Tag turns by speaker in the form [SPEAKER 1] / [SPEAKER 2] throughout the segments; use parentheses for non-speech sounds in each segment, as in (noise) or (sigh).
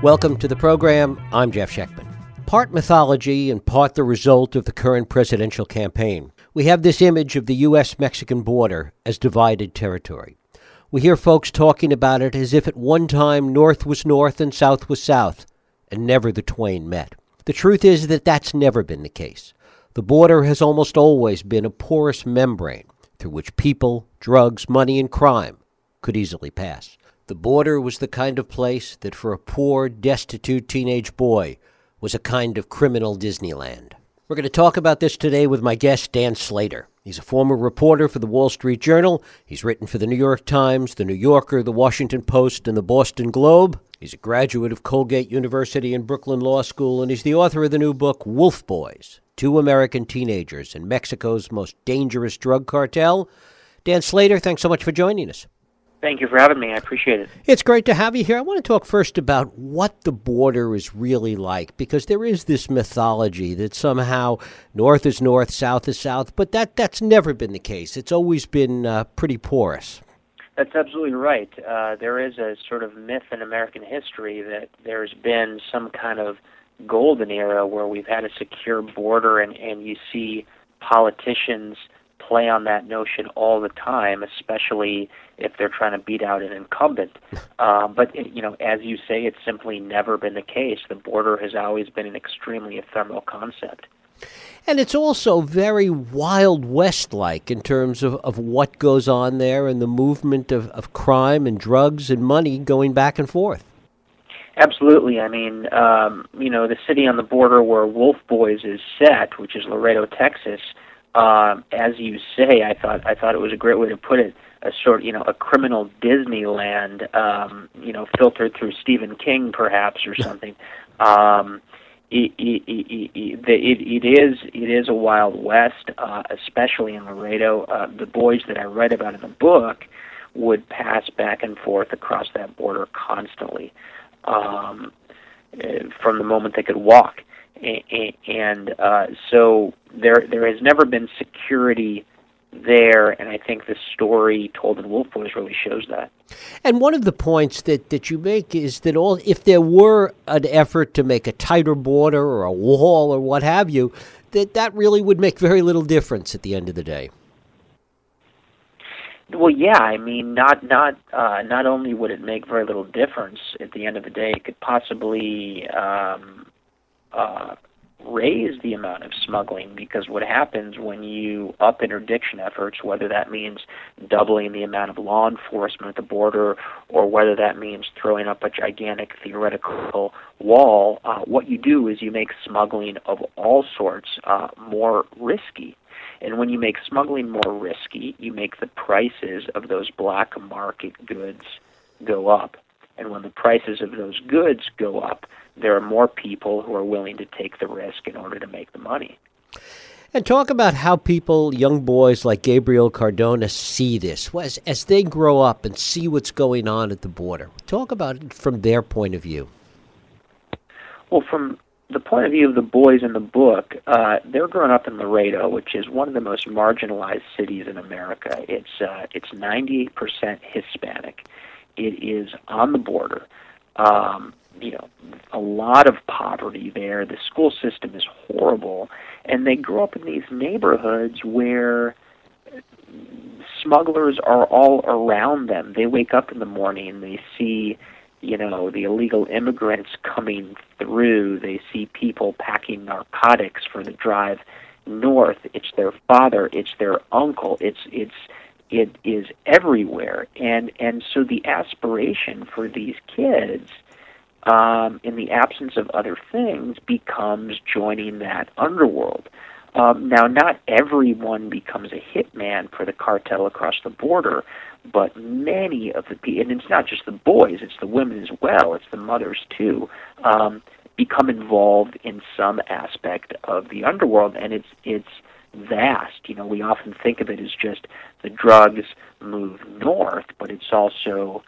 [SPEAKER 1] Welcome to the program. I'm Jeff Schechtman. Part mythology and part the result of the current presidential campaign. We have this image of the U.S. Mexican border as divided territory. We hear folks talking about it as if at one time North was North and South was South, and never the twain met. The truth is that that's never been the case. The border has almost always been a porous membrane through which people, drugs, money, and crime could easily pass. The border was the kind of place that for a poor, destitute teenage boy was a kind of criminal Disneyland. We're going to talk about this today with my guest, Dan Slater. He's a former reporter for the Wall Street Journal. He's written for the New York Times, the New Yorker, the Washington Post, and the Boston Globe. He's a graduate of Colgate University and Brooklyn Law School, and he's the author of the new book, Wolf Boys Two American Teenagers in Mexico's Most Dangerous Drug Cartel. Dan Slater, thanks so much for joining us.
[SPEAKER 2] Thank you for having me. I appreciate it.
[SPEAKER 1] It's great to have you here. I want to talk first about what the border is really like because there is this mythology that somehow north is north, south is south, but that that's never been the case. It's always been uh, pretty porous.
[SPEAKER 2] That's absolutely right. Uh, there is a sort of myth in American history that there's been some kind of golden era where we've had a secure border, and, and you see politicians play on that notion all the time, especially if they're trying to beat out an incumbent. (laughs) Uh, but it, you know, as you say, it's simply never been the case. The border has always been an extremely ephemeral concept.
[SPEAKER 1] And it's also very Wild West like in terms of, of what goes on there and the movement of, of crime and drugs and money going back and forth.
[SPEAKER 2] Absolutely. I mean, um, you know, the city on the border where Wolf Boys is set, which is Laredo, Texas, um, as you say, I thought I thought it was a great way to put it. A sort, you know, a criminal Disneyland, um, you know, filtered through Stephen King, perhaps, or something. (laughs) Um, it, it, it, it, it is it is a wild west, uh, especially in Laredo. Uh, the boys that I write about in the book would pass back and forth across that border constantly, um, uh, from the moment they could walk and uh, so there there has never been security there, and I think the story told in Wolf Boys really shows that.
[SPEAKER 1] And one of the points that, that you make is that all if there were an effort to make a tighter border or a wall or what have you, that that really would make very little difference at the end of the day.
[SPEAKER 2] Well, yeah, I mean, not not uh, not only would it make very little difference at the end of the day, it could possibly um, uh, raise the amount of smuggling because what happens when you up interdiction efforts, whether that means doubling the amount of law enforcement at the border or whether that means throwing up a gigantic theoretical wall, uh, what you do is you make smuggling of all sorts uh, more risky. And when you make smuggling more risky, you make the prices of those black market goods go up. And when the prices of those goods go up, there are more people who are willing to take the risk in order to make the money.
[SPEAKER 1] And talk about how people, young boys like Gabriel Cardona, see this as, as they grow up and see what's going on at the border. Talk about it from their point of view.
[SPEAKER 2] Well, from the point of view of the boys in the book, uh, they're growing up in Laredo, which is one of the most marginalized cities in America. It's uh, it's 98% Hispanic. It is on the border. Um, you know, a lot of poverty there. The school system is horrible, and they grow up in these neighborhoods where smugglers are all around them. They wake up in the morning, and they see, you know, the illegal immigrants coming through. They see people packing narcotics for the drive north. It's their father, it's their uncle. It's it's it is everywhere. And and so the aspiration for these kids um, in the absence of other things, becomes joining that underworld. Um, now, not everyone becomes a hitman for the cartel across the border, but many of the people, and it's not just the boys, it's the women as well, it's the mothers too, um, become involved in some aspect of the underworld, and it's it's vast. You know, we often think of it as just the drugs move north, but it's also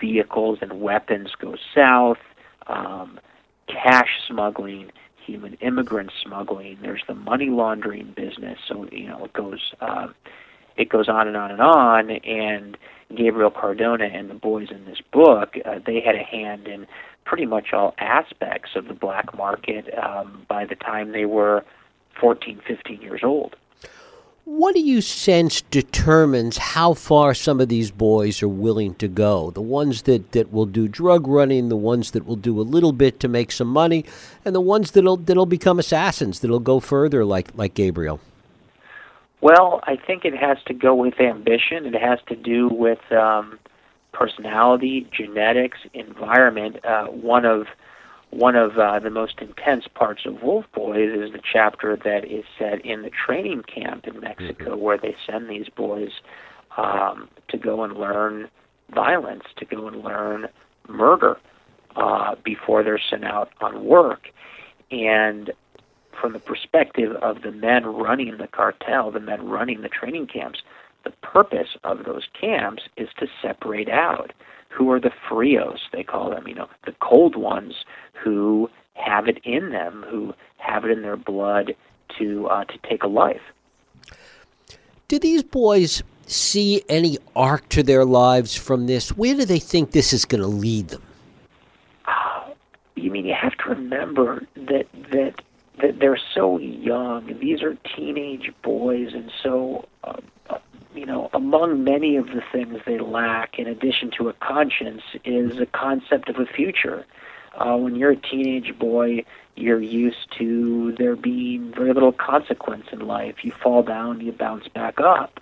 [SPEAKER 2] vehicles and weapons go south, um, cash smuggling, human immigrant smuggling. There's the money laundering business. So you know it goes uh, it goes on and on and on. And Gabriel Cardona and the boys in this book, uh, they had a hand in pretty much all aspects of the black market um, by the time they were 14, 15 years old.
[SPEAKER 1] What do you sense determines how far some of these boys are willing to go? The ones that, that will do drug running, the ones that will do a little bit to make some money, and the ones that'll that'll become assassins, that'll go further like like Gabriel.
[SPEAKER 2] Well, I think it has to go with ambition. It has to do with um, personality, genetics, environment. Uh, one of one of uh, the most intense parts of Wolf Boys is the chapter that is set in the training camp in Mexico, mm-hmm. where they send these boys um, to go and learn violence, to go and learn murder uh, before they're sent out on work. And from the perspective of the men running the cartel, the men running the training camps, the purpose of those camps is to separate out who are the frios, they call them, you know, the cold ones who have it in them, who have it in their blood to uh, to take a life.
[SPEAKER 1] Do these boys see any arc to their lives from this? Where do they think this is going to lead them? (sighs)
[SPEAKER 2] You mean you have to remember that that that they're so young. These are teenage boys, and so uh, you know, among many of the things they lack, in addition to a conscience, is a concept of a future. Uh, when you're a teenage boy, you're used to there being very little consequence in life. You fall down, you bounce back up.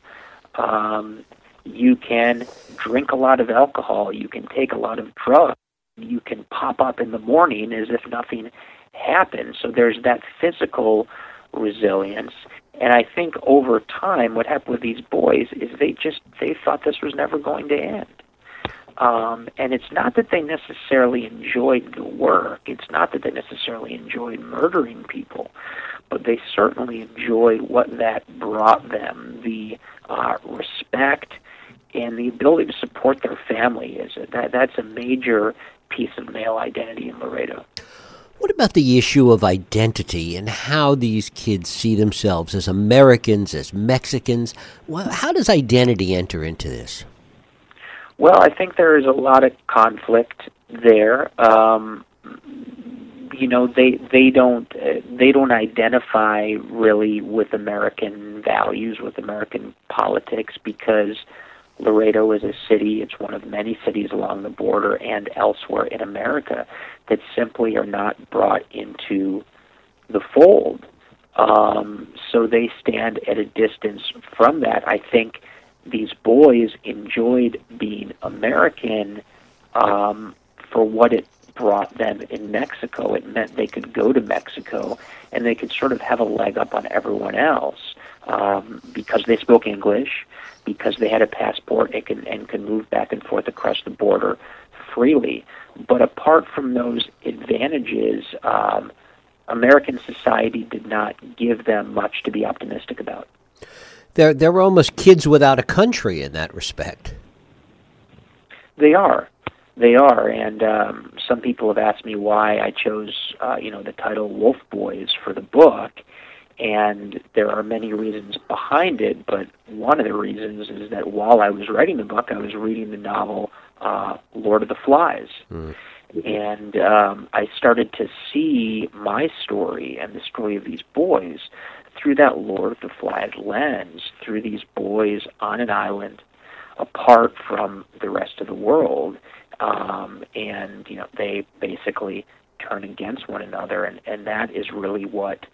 [SPEAKER 2] Um, you can drink a lot of alcohol. You can take a lot of drugs. You can pop up in the morning as if nothing happened. So there's that physical resilience. And I think over time, what happened with these boys is they just they thought this was never going to end. Um, and it's not that they necessarily enjoyed the work. It's not that they necessarily enjoyed murdering people, but they certainly enjoyed what that brought them: the uh, respect and the ability to support their family. Is that that's a major piece of male identity in Laredo.
[SPEAKER 1] What about the issue of identity and how these kids see themselves as Americans, as Mexicans? Well, how does identity enter into this?
[SPEAKER 2] Well, I think there is a lot of conflict there. Um, you know, they they don't uh, they don't identify really with American values, with American politics, because Laredo is a city, it's one of many cities along the border and elsewhere in America that simply are not brought into the fold. Um, so they stand at a distance from that. I think these boys enjoyed being American um, for what it brought them in Mexico. It meant they could go to Mexico and they could sort of have a leg up on everyone else um, because they spoke English, because they had a passport and can and can move back and forth across the border freely. But apart from those advantages, um, American society did not give them much to be optimistic about.
[SPEAKER 1] They're they're almost kids without a country in that respect.
[SPEAKER 2] They are, they are, and um, some people have asked me why I chose, uh, you know, the title Wolf Boys for the book, and there are many reasons behind it. But one of the reasons is that while I was writing the book, I was reading the novel uh, Lord of the Flies. Mm. And um, I started to see my story and the story of these boys through that Lord of the Flies lens, through these boys on an island apart from the rest of the world. Um, and, you know, they basically turn against one another. And, and that is really what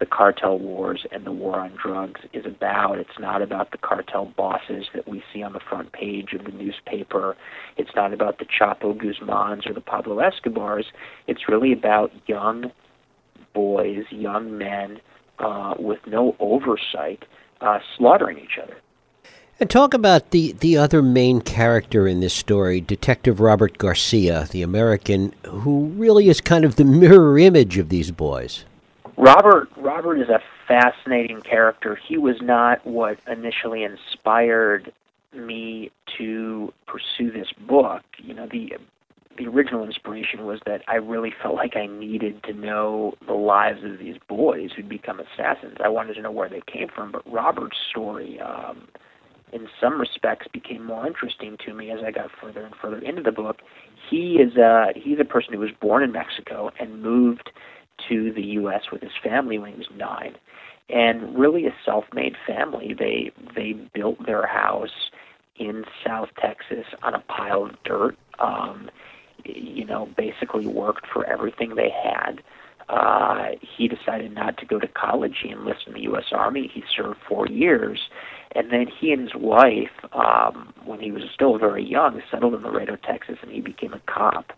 [SPEAKER 2] the cartel wars and the war on drugs is about. It's not about the cartel bosses that we see on the front page of the newspaper. It's not about the Chapo Guzmans or the Pablo Escobars. It's really about young boys, young men uh, with no oversight uh, slaughtering each other.
[SPEAKER 1] And talk about the, the other main character in this story, Detective Robert Garcia, the American, who really is kind of the mirror image of these boys.
[SPEAKER 2] Robert Robert is a fascinating character. He was not what initially inspired me to pursue this book. You know, the the original inspiration was that I really felt like I needed to know the lives of these boys who'd become assassins. I wanted to know where they came from. But Robert's story um, in some respects became more interesting to me as I got further and further into the book. He is a he's a person who was born in Mexico and moved to the U.S. with his family when he was nine, and really a self-made family. They they built their house in South Texas on a pile of dirt. Um, you know, basically worked for everything they had. Uh, he decided not to go to college. He enlisted in the U.S. Army. He served four years, and then he and his wife, um, when he was still very young, settled in Laredo, Texas, and he became a cop.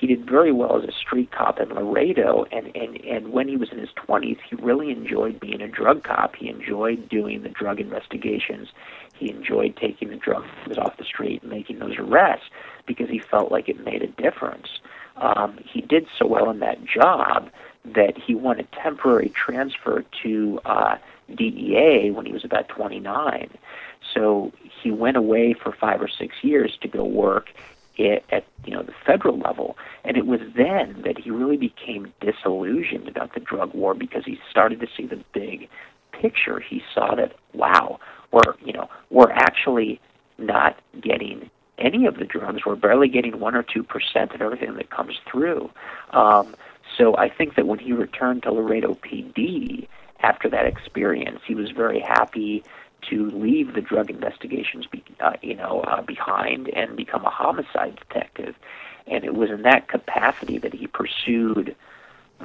[SPEAKER 2] He did very well as a street cop in Laredo, and, and, and when he was in his 20s, he really enjoyed being a drug cop. He enjoyed doing the drug investigations. He enjoyed taking the drugs off the street and making those arrests because he felt like it made a difference. Um, he did so well in that job that he won a temporary transfer to uh, DEA when he was about 29. So he went away for five or six years to go work at you know the federal level. And it was then that he really became disillusioned about the drug war because he started to see the big picture. He saw that wow we're you know we're actually not getting any of the drugs. We're barely getting one or two percent of everything that comes through. Um, so I think that when he returned to Laredo PD after that experience he was very happy to leave the drug investigations, be, uh, you know, uh, behind and become a homicide detective. And it was in that capacity that he pursued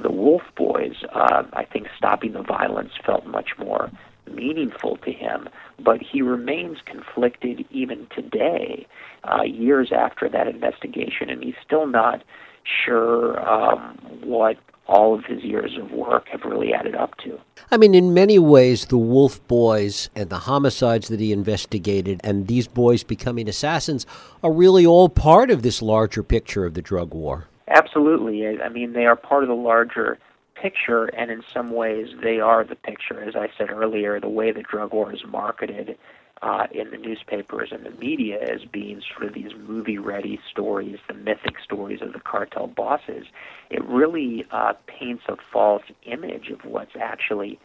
[SPEAKER 2] the Wolf Boys. Uh, I think stopping the violence felt much more meaningful to him, but he remains conflicted even today, uh, years after that investigation, and he's still not sure um, what all of his years of work have really added up to.
[SPEAKER 1] I mean, in many ways, the Wolf Boys and the homicides that he investigated and these boys becoming assassins are really all part of this larger picture of the drug war.
[SPEAKER 2] Absolutely. I mean, they are part of the larger picture, and in some ways, they are the picture. As I said earlier, the way the drug war is marketed uh, in the newspapers and the media as being sort of these movie ready stories, the mythic stories of the cartel bosses, it really uh, paints a false image of what's actually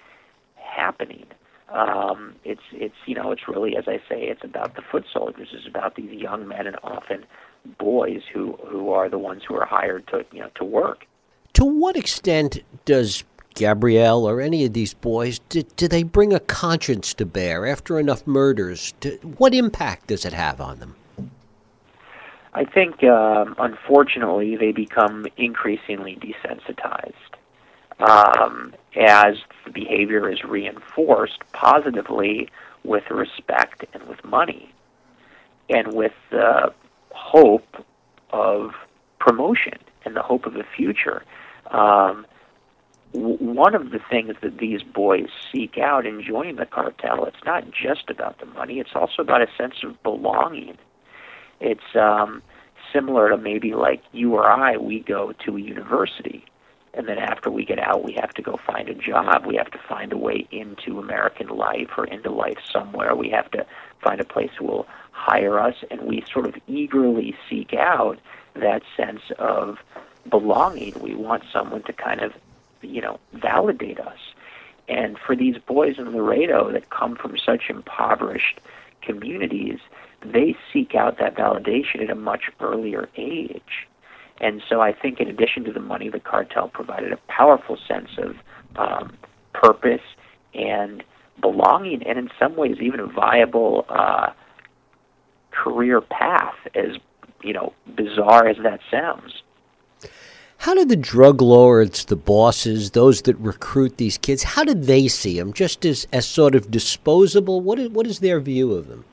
[SPEAKER 2] happening. Um, it's it's you know it's really as I say it's about the foot soldiers. It's about these young men and often boys who who are the ones who are hired to you know to work.
[SPEAKER 1] To what extent does Gabriel or any of these boys, do, do they bring a conscience to bear after enough murders? Do, what impact does it have on them?
[SPEAKER 2] I think, um, unfortunately, they become increasingly desensitized. Um, as the behavior is reinforced positively with respect and with money, and with the hope of promotion and the hope of a future. Um, one of the things that these boys seek out in joining the cartel, it's not just about the money, it's also about a sense of belonging. It's um, similar to maybe like you or I, we go to a university, and then after we get out, we have to go find a job. We have to find a way into American life or into life somewhere. We have to find a place who will hire us, and we sort of eagerly seek out that sense of belonging. We want someone to kind of you know, validate us. And for these boys in Laredo that come from such impoverished communities, they seek out that validation at a much earlier age. And so I think, in addition to the money, the cartel provided a powerful sense of um, purpose and belonging, and in some ways, even a viable uh, career path, as you know, bizarre as that sounds.
[SPEAKER 1] How do the drug lords, the bosses, those that recruit these kids, how do they see them? Just as, as sort of disposable? What is, what is their view of them?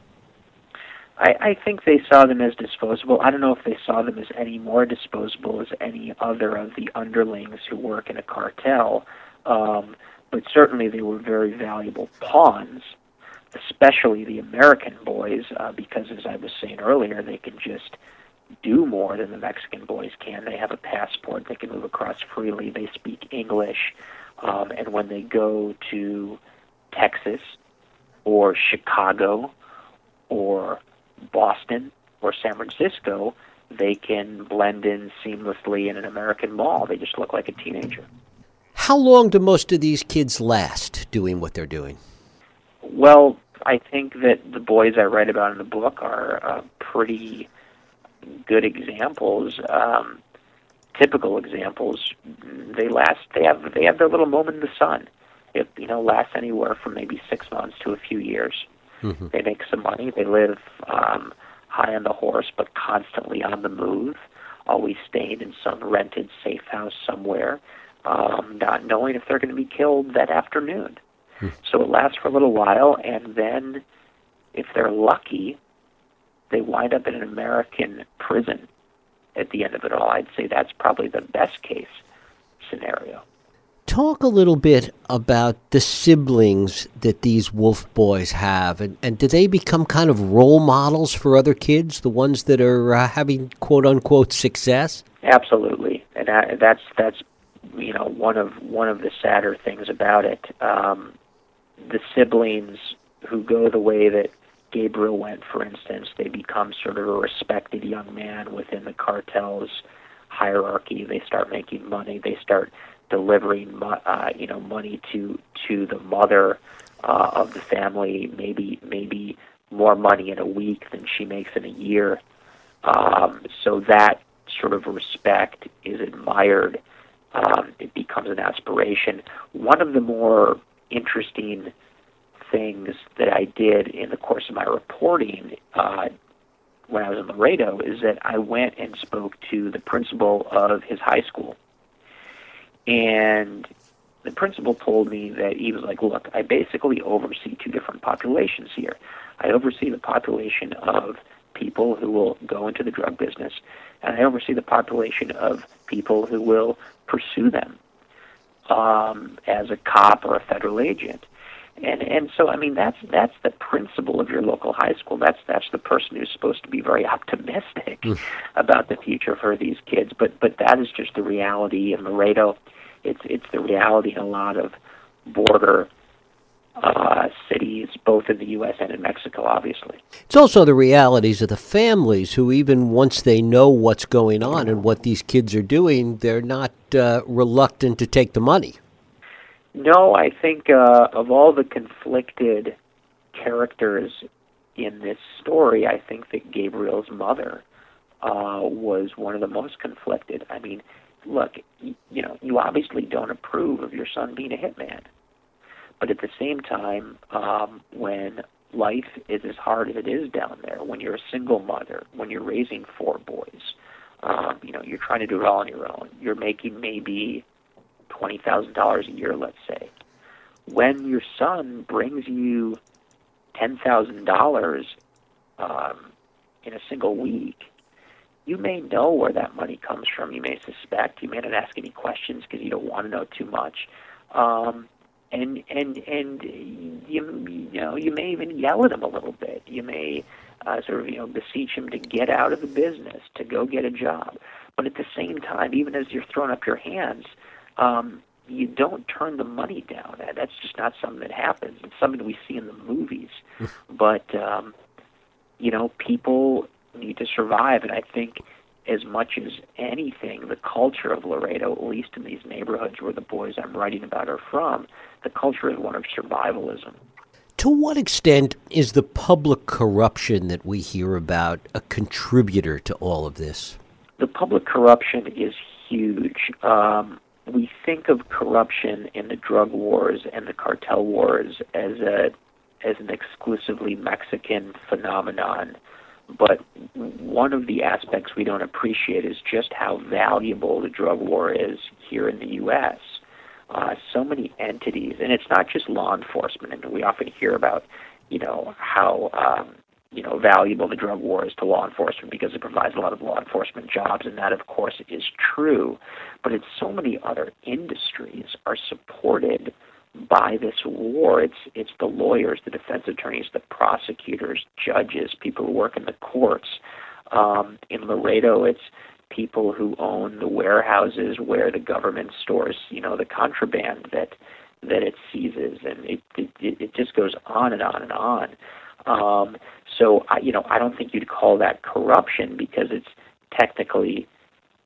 [SPEAKER 2] I, I think they saw them as disposable. I don't know if they saw them as any more disposable as any other of the underlings who work in a cartel, um, but certainly they were very valuable pawns, especially the American boys, uh, because as I was saying earlier, they can just do more than the Mexican boys can. They have a passport, they can move across freely, they speak English, um, and when they go to Texas or Chicago or Boston or San Francisco, they can blend in seamlessly in an American mall. They just look like a teenager.
[SPEAKER 1] How long do most of these kids last doing what they're doing?
[SPEAKER 2] Well, I think that the boys I write about in the book are uh, pretty good examples. Um, typical examples. They last. They have. They have their little moment in the sun. It you know lasts anywhere from maybe six months to a few years. Mm-hmm. They make some money. They live um, high on the horse, but constantly on the move. Always staying in some rented safe house somewhere, um, not knowing if they're going to be killed that afternoon. Hmm. So it lasts for a little while, and then, if they're lucky, they wind up in an American prison at the end of it all. I'd say that's probably the best case scenario.
[SPEAKER 1] Talk a little bit about the siblings that these wolf boys have, and, and do they become kind of role models for other kids, the ones that are uh, having quote unquote success?
[SPEAKER 2] Absolutely, and that's that's you know one of one of the sadder things about it. Um, the siblings who go the way that Gabriel went, for instance, they become sort of a respected young man within the cartel's hierarchy. They start making money. They start delivering, uh, you know, money to to the mother uh, of the family. Maybe maybe more money in a week than she makes in a year. Um, so that sort of respect is admired. Um, it becomes an aspiration. One of the more interesting things that I did in the course of my reporting uh, when I was in Laredo is that I went and spoke to the principal of his high school. And the principal told me that he was like, Look, I basically oversee two different populations here. I oversee the population of people who will go into the drug business, and I oversee the population of people who will pursue them um, as a cop or a federal agent and and so I mean that's that's the principal of your local high school. That's that's the person who's supposed to be very optimistic mm. about the future for these kids. But but that is just the reality in Laredo. It's it's the reality in a lot of border uh, cities, both in the U.S. and in Mexico, obviously.
[SPEAKER 1] It's also the realities of the families who, even once they know what's going on and what these kids are doing, they're not uh, reluctant to take the money.
[SPEAKER 2] No, I think uh, of all the conflicted characters in this story, I think that Gabriel's mother uh, was one of the most conflicted. I mean, look, you, you know, you obviously don't approve of your son being a hitman, but at the same time, um, when life is as hard as it is down there, when you're a single mother, when you're raising four boys, um, you know, you're trying to do it all on your own. You're making maybe $20,000 a year, let's say, when your son brings you $10,000 um, in a single week, you may know where that money comes from. You may suspect. You may not ask any questions because you don't want to know too much. Um, and and and you you know you may even yell at him a little bit. You may uh, sort of you know beseech him to get out of the business, to go get a job. But at the same time, even as you're throwing up your hands, um, you don't turn the money down. That's just not something that happens. It's something we see in the movies. (laughs) but um, you know, people need to survive, and I think as much as anything, the culture of Laredo, at least in these neighborhoods where the boys I'm writing about are from, the culture is one of survivalism.
[SPEAKER 1] To what extent is the public corruption that we hear about a contributor to all of this?
[SPEAKER 2] The public corruption is huge. Um, we think of corruption in the drug wars and the cartel wars as a as an exclusively Mexican phenomenon. But one of the aspects we don't appreciate is just how valuable the drug war is here in the U.S. Uh, so many entities, and it's not just law enforcement. And we often hear about, you know, how um, you know valuable the drug war is to law enforcement because it provides a lot of law enforcement jobs, and that of course is true. But it's so many other industries are supported by this war. It's it's the lawyers, the defense attorneys, the prosecutors, judges, people who work in the courts. Um, in Laredo, it's people who own the warehouses where the government stores, you know, the contraband that that it seizes, and it it, it just goes on and on and on. Um, so, I, you know, I don't think you'd call that corruption because it's technically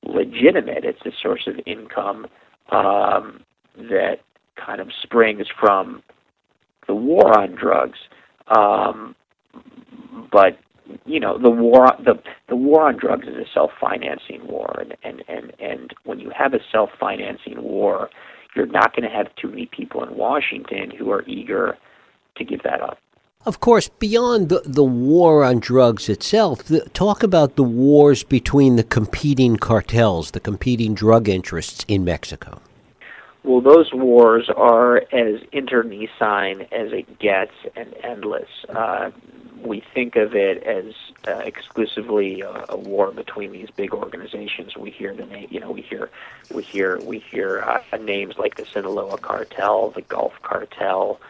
[SPEAKER 2] legitimate. It's a source of income um, that kind of springs from the war on drugs. Um, but you know the war the the war on drugs is a self-financing war, and and and, and when you have a self-financing war, you're not going to have too many people in Washington who are eager to give that up.
[SPEAKER 1] Of course, beyond the, the war on drugs itself, the, talk about the wars between the competing cartels, the competing drug interests in Mexico.
[SPEAKER 2] Well, those wars are as internecine as it gets and endless. Uh, we think of it as uh, exclusively a, a, war between these big organizations. We hear the name, you know, we hear, we hear, we hear uh, names like the Sinaloa cartel, the Gulf cartel,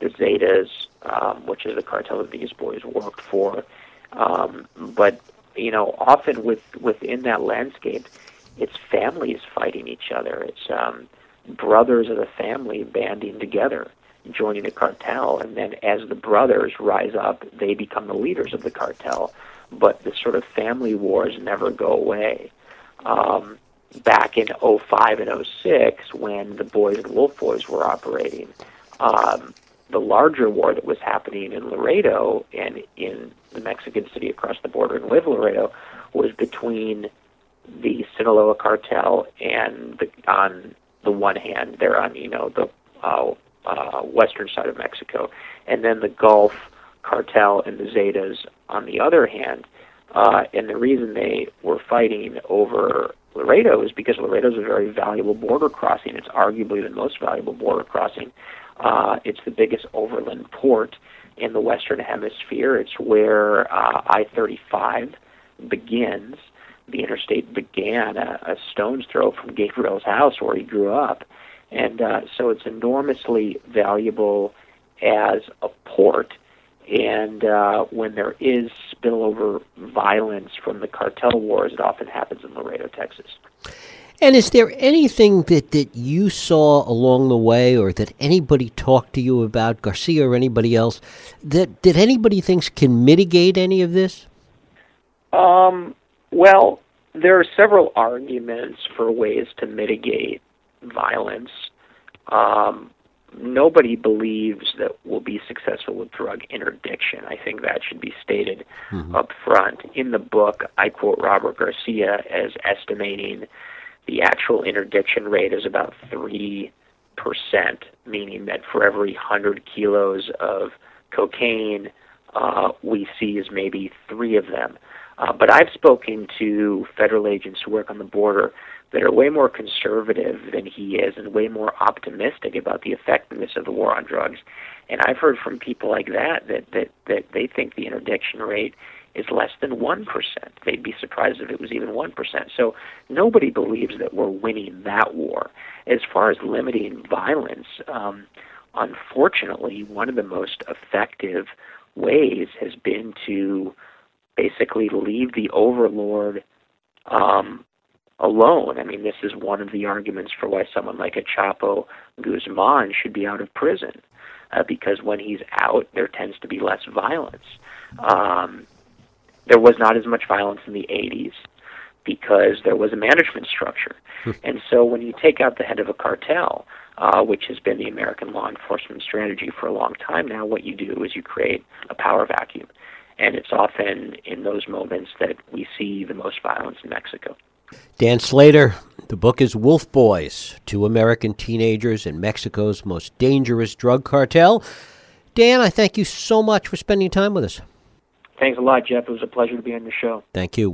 [SPEAKER 2] the Zetas, um, which is the cartel that these boys worked for. Um, but you know, often with within that landscape, it's families fighting each other. It's um, brothers of the family banding together, joining a cartel, and then as the brothers rise up, they become the leaders of the cartel. But the sort of family wars never go away. Um, back in 05 and 06, when the Boys and Wolf Boys were operating, um, the larger war that was happening in Laredo and in the Mexican city across the border in Nuevo Laredo was between the Sinaloa cartel and the on the one hand, they're on you know the uh, uh, western side of Mexico, and then the Gulf cartel and the Zetas on the other hand. Uh, and the reason they were fighting over Laredo is because Laredo is a very valuable border crossing. It's arguably the most valuable border crossing uh, it's the biggest overland port in the Western Hemisphere. It's where uh, I 35 begins. The interstate began a, a stone's throw from (laughs) Gabriel's house where he grew up. And uh, so it's enormously valuable as a port. And uh, when there is spillover violence from the cartel wars, it often happens in Laredo, Texas.
[SPEAKER 1] And is there anything that, that you saw along the way or that anybody talked to you about, Garcia or anybody else, that, that anybody thinks can mitigate any of this?
[SPEAKER 2] Um, well, there are several arguments for ways to mitigate violence. Um, nobody believes that we'll be successful with drug interdiction. I think that should be stated mm-hmm. up front. In the book, I quote Robert Garcia as estimating the actual interdiction rate is about 3%, meaning that for every 100 kilos of cocaine, uh, we see is maybe three of them. Uh, but I've spoken to federal agents who work on the border that are way more conservative than he is and way more optimistic about the effectiveness of the war on drugs. And I've heard from people like that that, that, that they think the interdiction rate is less than 1%. They'd be surprised if it was even 1%. So nobody believes that we're winning that war. As far as limiting violence, um, unfortunately, one of the most effective ways has been to basically leave the overlord um, alone. I mean, this is one of the arguments for why someone like a Chapo Guzman should be out of prison, uh, because when he's out, there tends to be less violence. Um, there was not as much violence in the 80s because there was a management structure. Hmm. and so when you take out the head of a cartel, uh, which has been the American law enforcement strategy for a long time now, what you do is you create a power vacuum. And it's often in those moments that we see the most violence in Mexico.
[SPEAKER 1] Dan Slater, the book is Wolf Boys Two American Teenagers in Mexico's Most Dangerous Drug Cartel. Dan, I thank you so much for spending time with us.
[SPEAKER 2] Thanks a lot, Jeff. It was a pleasure to be on your show.
[SPEAKER 1] Thank you.